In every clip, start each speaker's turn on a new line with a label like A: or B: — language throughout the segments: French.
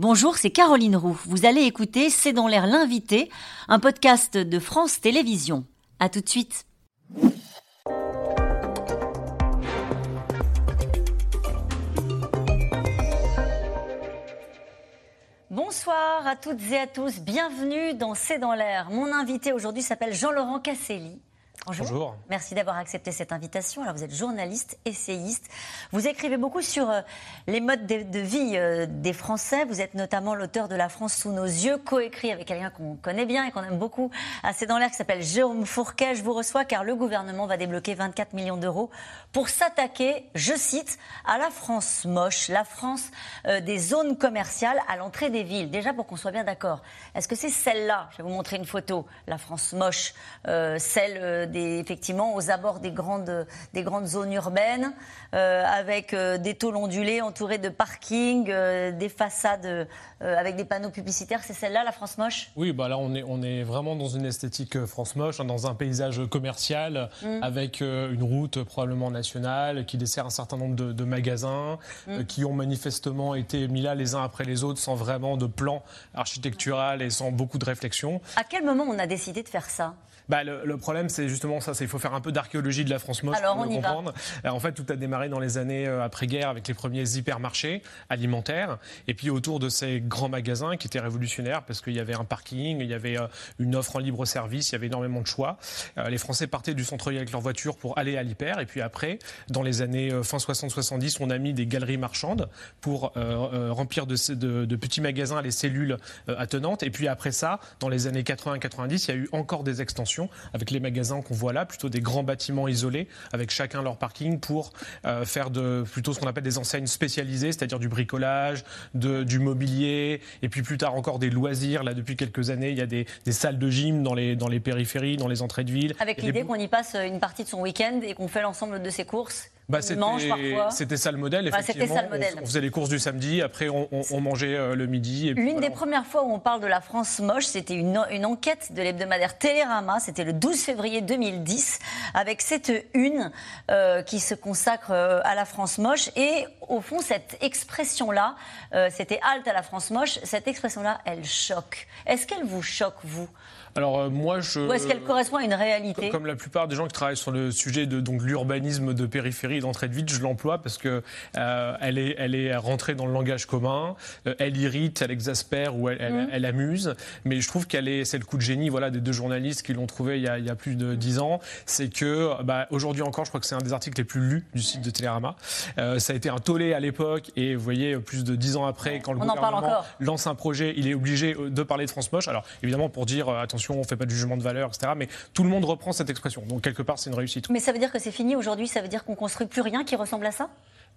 A: Bonjour, c'est Caroline Roux. Vous allez écouter C'est dans l'air l'invité, un podcast de France Télévisions. À tout de suite. Bonsoir à toutes et à tous, bienvenue dans C'est dans l'air. Mon invité aujourd'hui s'appelle Jean-Laurent Casselli. Bonjour. Merci d'avoir accepté cette invitation. Alors, vous êtes journaliste, essayiste. Vous écrivez beaucoup sur euh, les modes de, vie euh, des Français. Vous êtes notamment l'auteur de La France sous nos yeux, coécrit avec quelqu'un qu'on connaît bien et qu'on aime beaucoup, assez dans l'air, qui s'appelle Jérôme Fourquet. Je vous reçois car le gouvernement va débloquer 24 millions d'euros pour s'attaquer, je cite, à la France moche, la France euh, des zones commerciales à l'entrée des villes. Déjà, pour qu'on soit bien d'accord, est-ce que c'est celle-là? Je vais vous montrer une photo, la France moche, celle effectivement aux abords des grandes, des grandes zones urbaines, euh, avec euh, des tôles ondulées entourées de parkings, euh, des façades avec des panneaux publicitaires. C'est celle-là, la France moche?
B: Oui, bah là on est, on est vraiment dans une esthétique France moche, hein, dans un paysage commercial, mm. avec une route probablement nationale qui dessert un certain nombre de, magasins, mm. qui ont manifestement été mis là les uns après les autres sans vraiment de plan architectural et sans beaucoup de réflexion.
A: À quel moment on a décidé de faire ça?
B: Bah, le, problème, c'est justement ça. Il faut faire un peu d'archéologie de la France moche pour le comprendre. En fait, tout a démarré dans les années euh, après-guerre avec les premiers hypermarchés alimentaires. Et puis autour de ces grands magasins qui étaient révolutionnaires parce qu'il y avait un parking, il y avait euh, une offre en libre service, il y avait énormément de choix. Euh, les Français partaient du centre-ville avec leur voiture pour aller à l'hyper. Et puis après, dans les années fin 60-70, on a mis des galeries marchandes pour remplir de, de, de, petits magasins les cellules attenantes. Et puis après ça, dans les années 80-90, il y a eu encore des extensions avec les magasins qu'on voit là, plutôt des grands bâtiments isolés avec chacun leur parking pour euh, faire de, plutôt ce qu'on appelle des enseignes spécialisées, c'est-à-dire du bricolage, de, du mobilier, et puis plus tard encore des loisirs. Là, depuis quelques années, il y a des, des salles de gym dans les, dans les périphéries, dans les entrées de ville.
A: Avec l'idée qu'on y passe une partie de son week-end et qu'on fait l'ensemble de ses courses
B: bah, C'était ça le modèle, effectivement. ça le modèle. On, faisait les courses du samedi, après on, mangeait euh, le midi.
A: Et L'une des premières fois où on parle de la France moche, c'était une, une, enquête de l'hebdomadaire Télérama, c'était le 12 février 2010, avec cette une euh, qui se consacre euh, à la France moche. Et au fond, cette expression-là, c'était halte à la France moche, cette expression-là, elle choque. Est-ce qu'elle vous choque, vous?
B: Alors euh, moi, je.
A: Ou est-ce qu'elle correspond à une réalité
B: Comme la plupart des gens qui travaillent sur le sujet de donc l'urbanisme de périphérie d'entrée de ville, je l'emploie parce que euh, elle est elle est rentrée dans le langage commun. Euh, elle irrite, elle exaspère ou elle, elle, mmh. amuse. Mais je trouve qu'elle est c'est le coup de génie voilà des deux journalistes qui l'ont trouvé il y, a, il y a, plus de dix ans. C'est que bah, aujourd'hui encore, je crois que c'est un des articles les plus lus du site de Télérama. ça a été un tollé à l'époque et vous voyez plus de dix ans après, quand le gouvernement lance un projet, il est obligé de parler de France moche. Alors évidemment pour dire attention on ne fait pas de jugement de valeur, etc. Mais tout le monde reprend cette expression. Donc quelque part, c'est une réussite.
A: Mais ça veut dire que c'est fini aujourd'hui Ça veut dire qu'on construit plus rien qui ressemble à ça?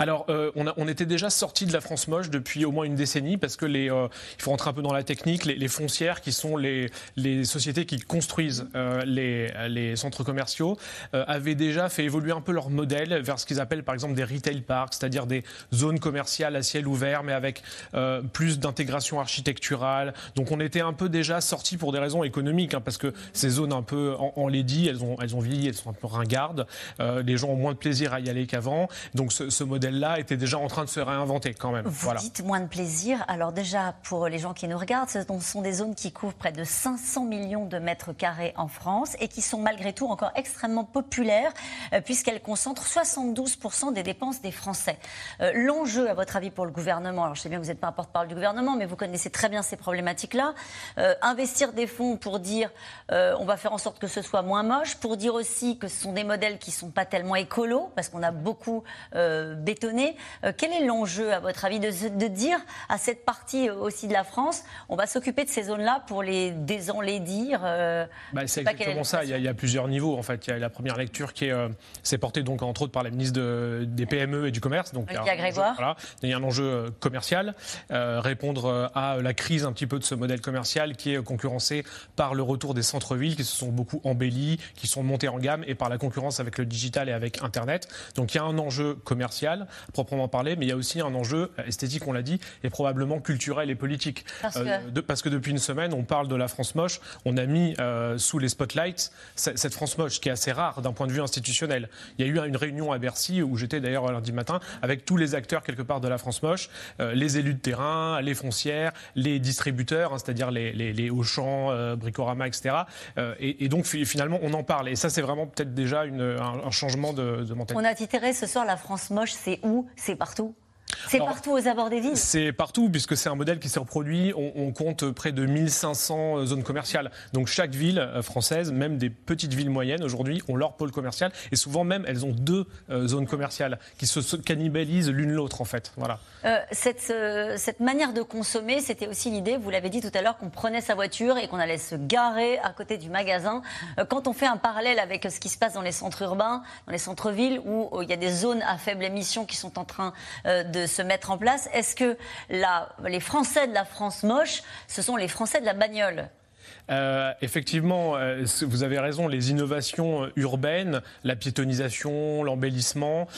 B: Alors, euh, on, a, on, était déjà sorti de la France moche depuis au moins une décennie parce que les, euh, il faut rentrer un peu dans la technique. Les, les foncières, qui sont les, les, sociétés qui construisent euh, les, les, centres commerciaux, euh, avaient déjà fait évoluer un peu leur modèle vers ce qu'ils appellent par exemple des retail parks, c'est-à-dire des zones commerciales à ciel ouvert, mais avec euh, plus d'intégration architecturale. Donc, on était un peu déjà sorti pour des raisons économiques, hein, parce que ces zones un peu en, en elles ont, elles ont vieilli, elles sont un peu ringardes. les gens ont moins de plaisir à y aller qu'avant. Donc, ce, ce modèle là était déjà en train de se réinventer quand même.
A: Vous dites moins de plaisir. Alors déjà, pour les gens qui nous regardent, ce sont des zones qui couvrent près de 500 millions de mètres carrés en France et qui sont malgré tout encore extrêmement populaires euh, puisqu'elles concentrent 72% des dépenses des Français. Euh, l'enjeu, à votre avis, pour le gouvernement, alors je sais bien que vous n'êtes pas un porte-parole du gouvernement, mais vous connaissez très bien ces problématiques-là, euh, investir des fonds pour dire on va faire en sorte que ce soit moins moche, pour dire aussi que ce sont des modèles qui ne sont pas tellement écolos, parce qu'on a beaucoup euh, quel est l'enjeu, à votre avis, de, dire à cette partie aussi de la France, on va s'occuper de ces zones-là pour les désenlaidir
B: euh, bah, C'est exactement ça. Il y, a, plusieurs niveaux. En fait, il y a la première lecture qui est, euh, c'est portée donc entre autres par la ministre des PME et du commerce. Donc,
A: il y a, Grégoire.
B: il y a un enjeu commercial, répondre à la crise un petit peu de ce modèle commercial qui est concurrencé par le retour des centres-villes qui se sont beaucoup embellis, qui sont montés en gamme et par la concurrence avec le digital et avec Internet. Donc il y a un enjeu commercial. Proprement parler, mais il y a aussi un enjeu esthétique, on l'a dit, et probablement culturel et politique.
A: Parce, que...
B: parce que depuis une semaine, on parle de la France moche. On a mis sous les spotlights cette France moche, qui est assez rare d'un point de vue institutionnel. Il y a eu une réunion à Bercy où j'étais d'ailleurs lundi matin avec tous les acteurs quelque part de la France moche, les élus de terrain, les foncières, les distributeurs, hein, c'est-à-dire les, les, les Auchan, euh, Bricorama, etc. Euh, et, donc finalement, on en parle. Et ça, c'est vraiment peut-être déjà une, un, changement de, de mentalité.
A: On a titré ce soir La France moche, c'est où C'est partout c'est partout aux abords des villes
B: C'est partout, puisque c'est un modèle qui s'est reproduit. On, compte près de 1500 zones commerciales. Donc chaque ville euh, française, même des petites villes moyennes, aujourd'hui, ont leur pôle commercial. Et souvent même, elles ont deux euh, zones commerciales qui se cannibalisent l'une l'autre, en fait. Voilà.
A: Euh, cette, cette, manière de consommer, c'était aussi l'idée, vous l'avez dit tout à l'heure, qu'on prenait sa voiture et qu'on allait se garer à côté du magasin. quand on fait un parallèle avec ce qui se passe dans les centres urbains, dans les centres-villes, où il y a des zones à faible émission qui sont en train de se mettre en place. Est-ce que les Français de la France moche, ce sont les Français de la bagnole?
B: Euh, effectivement, euh, vous avez raison, les innovations euh, urbaines, la piétonisation, l'embellissement,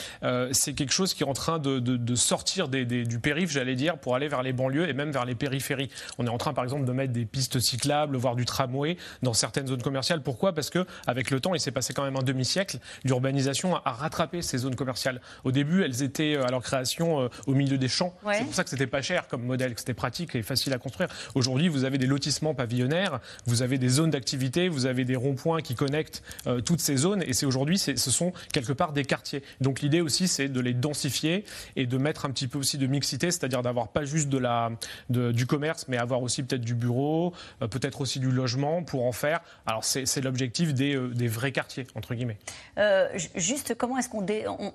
B: c'est quelque chose qui est en train de, sortir du périph', j'allais dire, pour aller vers les banlieues et même vers les périphéries. On est en train, par exemple, de mettre des pistes cyclables, voire du tramway dans certaines zones commerciales. Pourquoi? Parce que avec le temps, il s'est passé quand même un demi-siècle, l'urbanisation a, rattrapé ces zones commerciales. Au début, elles étaient à leur création au milieu des champs. C'est pour ça que c'était pas cher comme modèle, que c'était pratique et facile à construire. Aujourd'hui, vous avez des lotissements pavillonnaires vous avez des zones d'activité, vous avez des ronds-points qui connectent euh, toutes ces zones, et c'est aujourd'hui, ce sont quelque part des quartiers. Donc l'idée aussi, c'est de les densifier et de mettre un petit peu aussi de mixité, c'est-à-dire d'avoir pas juste de la, du commerce, mais avoir aussi peut-être du bureau, euh, peut-être aussi du logement pour en faire. Alors c'est l'objectif des, euh, des, vrais quartiers, entre guillemets.
A: juste, comment est-ce qu'on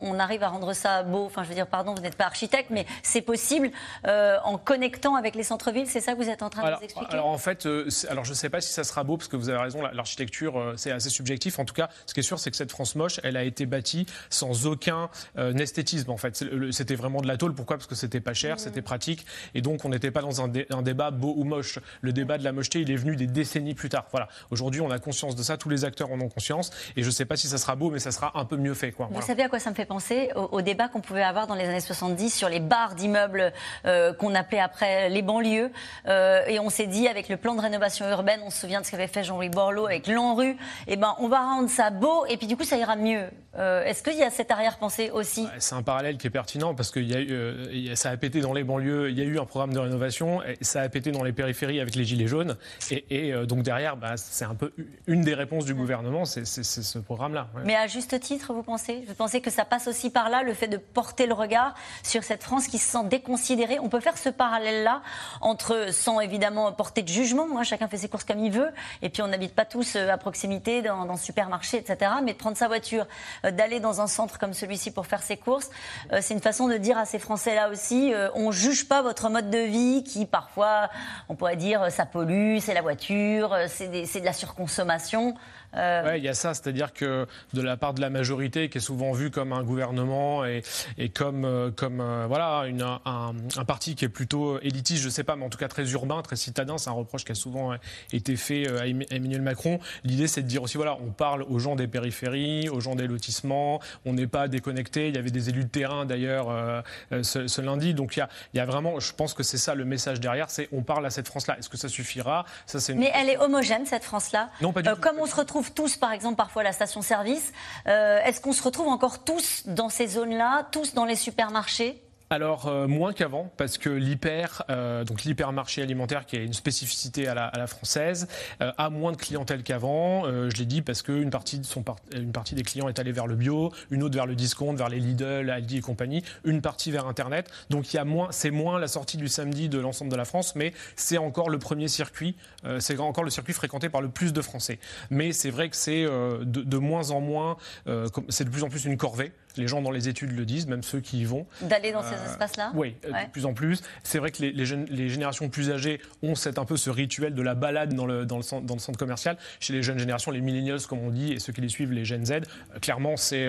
A: on, arrive à rendre ça beau? Enfin, je veux dire, pardon, vous n'êtes pas architecte, mais c'est possible en connectant avec les centres-villes, c'est ça que vous êtes en train
B: de
A: nous expliquer?
B: Alors en fait, alors je ne sais pas si ça sera beau, parce que vous avez raison, l'architecture, euh, c'est assez subjectif. En tout cas, ce qui est sûr, c'est que cette France moche, elle a été bâtie sans aucun euh, esthétisme, en fait. C'était vraiment de la tôle. Pourquoi? Parce que c'était pas cher, mmh. c'était pratique. Et donc, on n'était pas dans un, débat beau ou moche. Le débat de la mocheté, il est venu des décennies plus tard. Voilà. Aujourd'hui, on a conscience de ça. Tous les acteurs en ont conscience. Et je ne sais pas si ça sera beau, mais ça sera un peu mieux fait. Quoi.
A: Vous savez à quoi ça me fait penser? Au, débat qu'on pouvait avoir dans les années 70 sur les barres d'immeubles euh, qu'on appelait après les banlieues. et on s'est dit, avec le plan de rénovation urbaine, on se souvient de ce qu'avait fait Jean Jean-Louis Borloo avec l'ANRU, eh ben, on va rendre ça beau et puis du coup, ça ira mieux. Euh, est-ce qu'il y a cette arrière-pensée aussi?
B: C'est un parallèle qui est pertinent parce que euh, ça a pété dans les banlieues, il y a eu un programme de rénovation, et ça a pété dans les périphéries avec les Gilets jaunes. Et, euh, donc derrière, bah, c'est un peu une des réponses du gouvernement, c'est ce programme-là.
A: Mais à juste titre, vous pensez? Vous pensez que ça passe aussi par là, le fait de porter le regard sur cette France qui se sent déconsidérée? On peut faire ce parallèle-là entre, sans évidemment porter de jugement, hein, chacun fait ses courses comme il veut, et puis on n'habite pas tous à proximité dans, dans supermarché, etc., mais de prendre sa voiture euh, d'aller dans un centre comme celui-ci pour faire ses courses, euh, c'est une façon de dire à ces Français-là aussi, euh, on juge pas votre mode de vie qui parfois, on pourrait dire, ça pollue, c'est la voiture, c'est de la surconsommation.
B: Euh, il y a ça, c'est-à-dire que de la part de la majorité, qui est souvent vue comme un gouvernement et, comme, euh, comme euh, voilà, un, un, parti qui est plutôt élitiste, je ne sais pas, mais en tout cas très urbain, très citadin, c'est un reproche qui a souvent été fait à Emmanuel Macron. L'idée, c'est de dire aussi, voilà, on parle aux gens des périphéries, aux gens des lotissements, on n'est pas déconnecté. Il y avait des élus de terrain d'ailleurs ce, ce, lundi, donc il y a, il y a vraiment, je pense que c'est ça le message derrière, c'est on parle à cette France-là. Est-ce que ça suffira?
A: Ça, Mais elle est homogène cette France-là. Non, pas du tout. Comme on se retrouve tous, par exemple, parfois à la station-service. Euh, est-ce qu'on se retrouve encore tous dans ces zones-là, tous dans les supermarchés?
B: Alors euh, moins qu'avant parce que l'hyper euh, donc l'hypermarché alimentaire qui est une spécificité à la, française euh, a moins de clientèle qu'avant. je l'ai dit parce qu'une partie de son une partie des clients est allée vers le bio, une autre vers le discount, vers les Lidl, Aldi et compagnie, une partie vers Internet. Donc il y a moins, c'est moins la sortie du samedi de l'ensemble de la France, mais c'est encore le premier circuit, c'est encore le circuit fréquenté par le plus de Français. Mais c'est vrai que c'est de, de, moins en moins, c'est de plus en plus une corvée les gens dans les études le disent, même ceux qui y vont.
A: D'aller dans ces ces espaces-là?
B: Oui, de plus en plus. C'est vrai que les, les, générations plus âgées ont un peu ce rituel de la balade dans le, dans le, centre, dans le centre commercial. Chez les jeunes générations, les millennials, comme on dit, et ceux qui les suivent, les Gen Z, clairement, c'est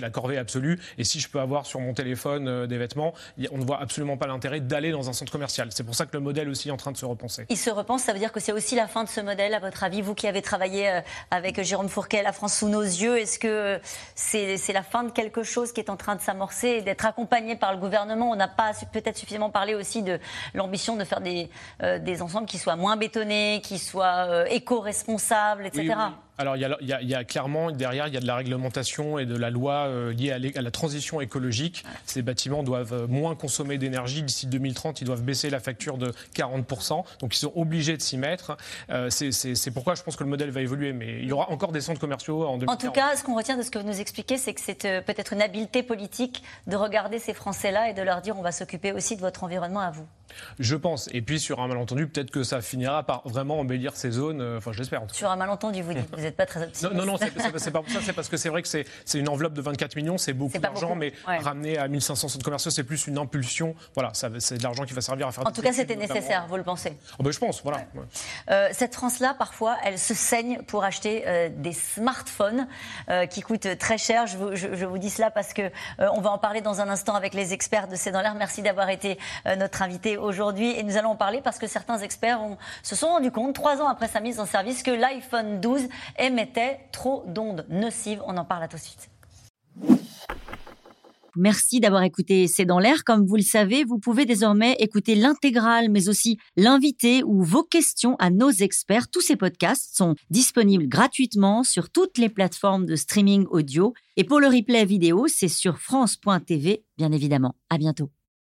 B: la corvée absolue. Et si je peux avoir sur mon téléphone des vêtements, on ne voit absolument pas l'intérêt d'aller dans un centre commercial. C'est pour ça que le modèle aussi est en train de se repenser.
A: Il se repense, ça veut dire que c'est aussi la fin de ce modèle, à votre avis, vous qui avez travaillé avec Jérôme Fourquet, La France sous nos yeux, est-ce que c'est la fin de quelque chose qui est en train de s'amorcer et d'être accompagné par le gouvernement On n'a pas peut-être suffisamment parlé aussi de l'ambition de faire des, euh, ensembles qui soient moins bétonnés, qui soient euh, éco-responsables, etc.
B: Alors il y, a, clairement derrière il y a de la réglementation et de la loi euh, liée à, la transition écologique. Ces bâtiments doivent euh, moins consommer d'énergie d'ici 2030. Ils doivent baisser la facture de 40%. Donc ils sont obligés de s'y mettre. Euh, c'est pourquoi je pense que le modèle va évoluer. Mais il y aura encore des centres commerciaux en 2030.
A: En tout cas, ce qu'on retient de ce que vous nous expliquez, c'est que c'est peut-être une habileté politique de regarder ces Français-là et de leur dire on va s'occuper aussi de votre environnement à vous.
B: Je pense. Et puis sur un malentendu, peut-être que ça finira par vraiment embellir ces zones. Enfin, j'espère.
A: Sur un malentendu, vous dites. Vous n'êtes pas très optimiste.
B: Non, non, c'est pas pour ça. C'est parce que c'est vrai que c'est une enveloppe de 24 millions, c'est beaucoup d'argent, mais ramener à 1500 centres commerciaux, c'est plus une impulsion. Voilà, c'est de l'argent qui va servir à faire.
A: En tout cas, c'était nécessaire, vous le pensez
B: oh, ben, Je pense, voilà.
A: Euh, cette France-là, parfois, elle se saigne pour acheter euh, des smartphones euh, qui coûtent très cher. Je vous, je, vous, dis cela parce que on va en parler dans un instant avec les experts de C'est dans l'air. Merci d'avoir été notre invité aujourd'hui. Et nous allons en parler parce que certains experts se sont rendus compte, trois ans après sa mise en service, que l'iPhone 12 émettait trop d'ondes nocives. On en parle à tout de suite. Merci d'avoir écouté C'est dans l'air. Comme vous le savez, vous pouvez désormais écouter l'intégrale, mais aussi l'invité ou vos questions à nos experts. Tous ces podcasts sont disponibles gratuitement sur toutes les plateformes de streaming audio. Et pour le replay vidéo, c'est sur France.tv, bien évidemment. À bientôt.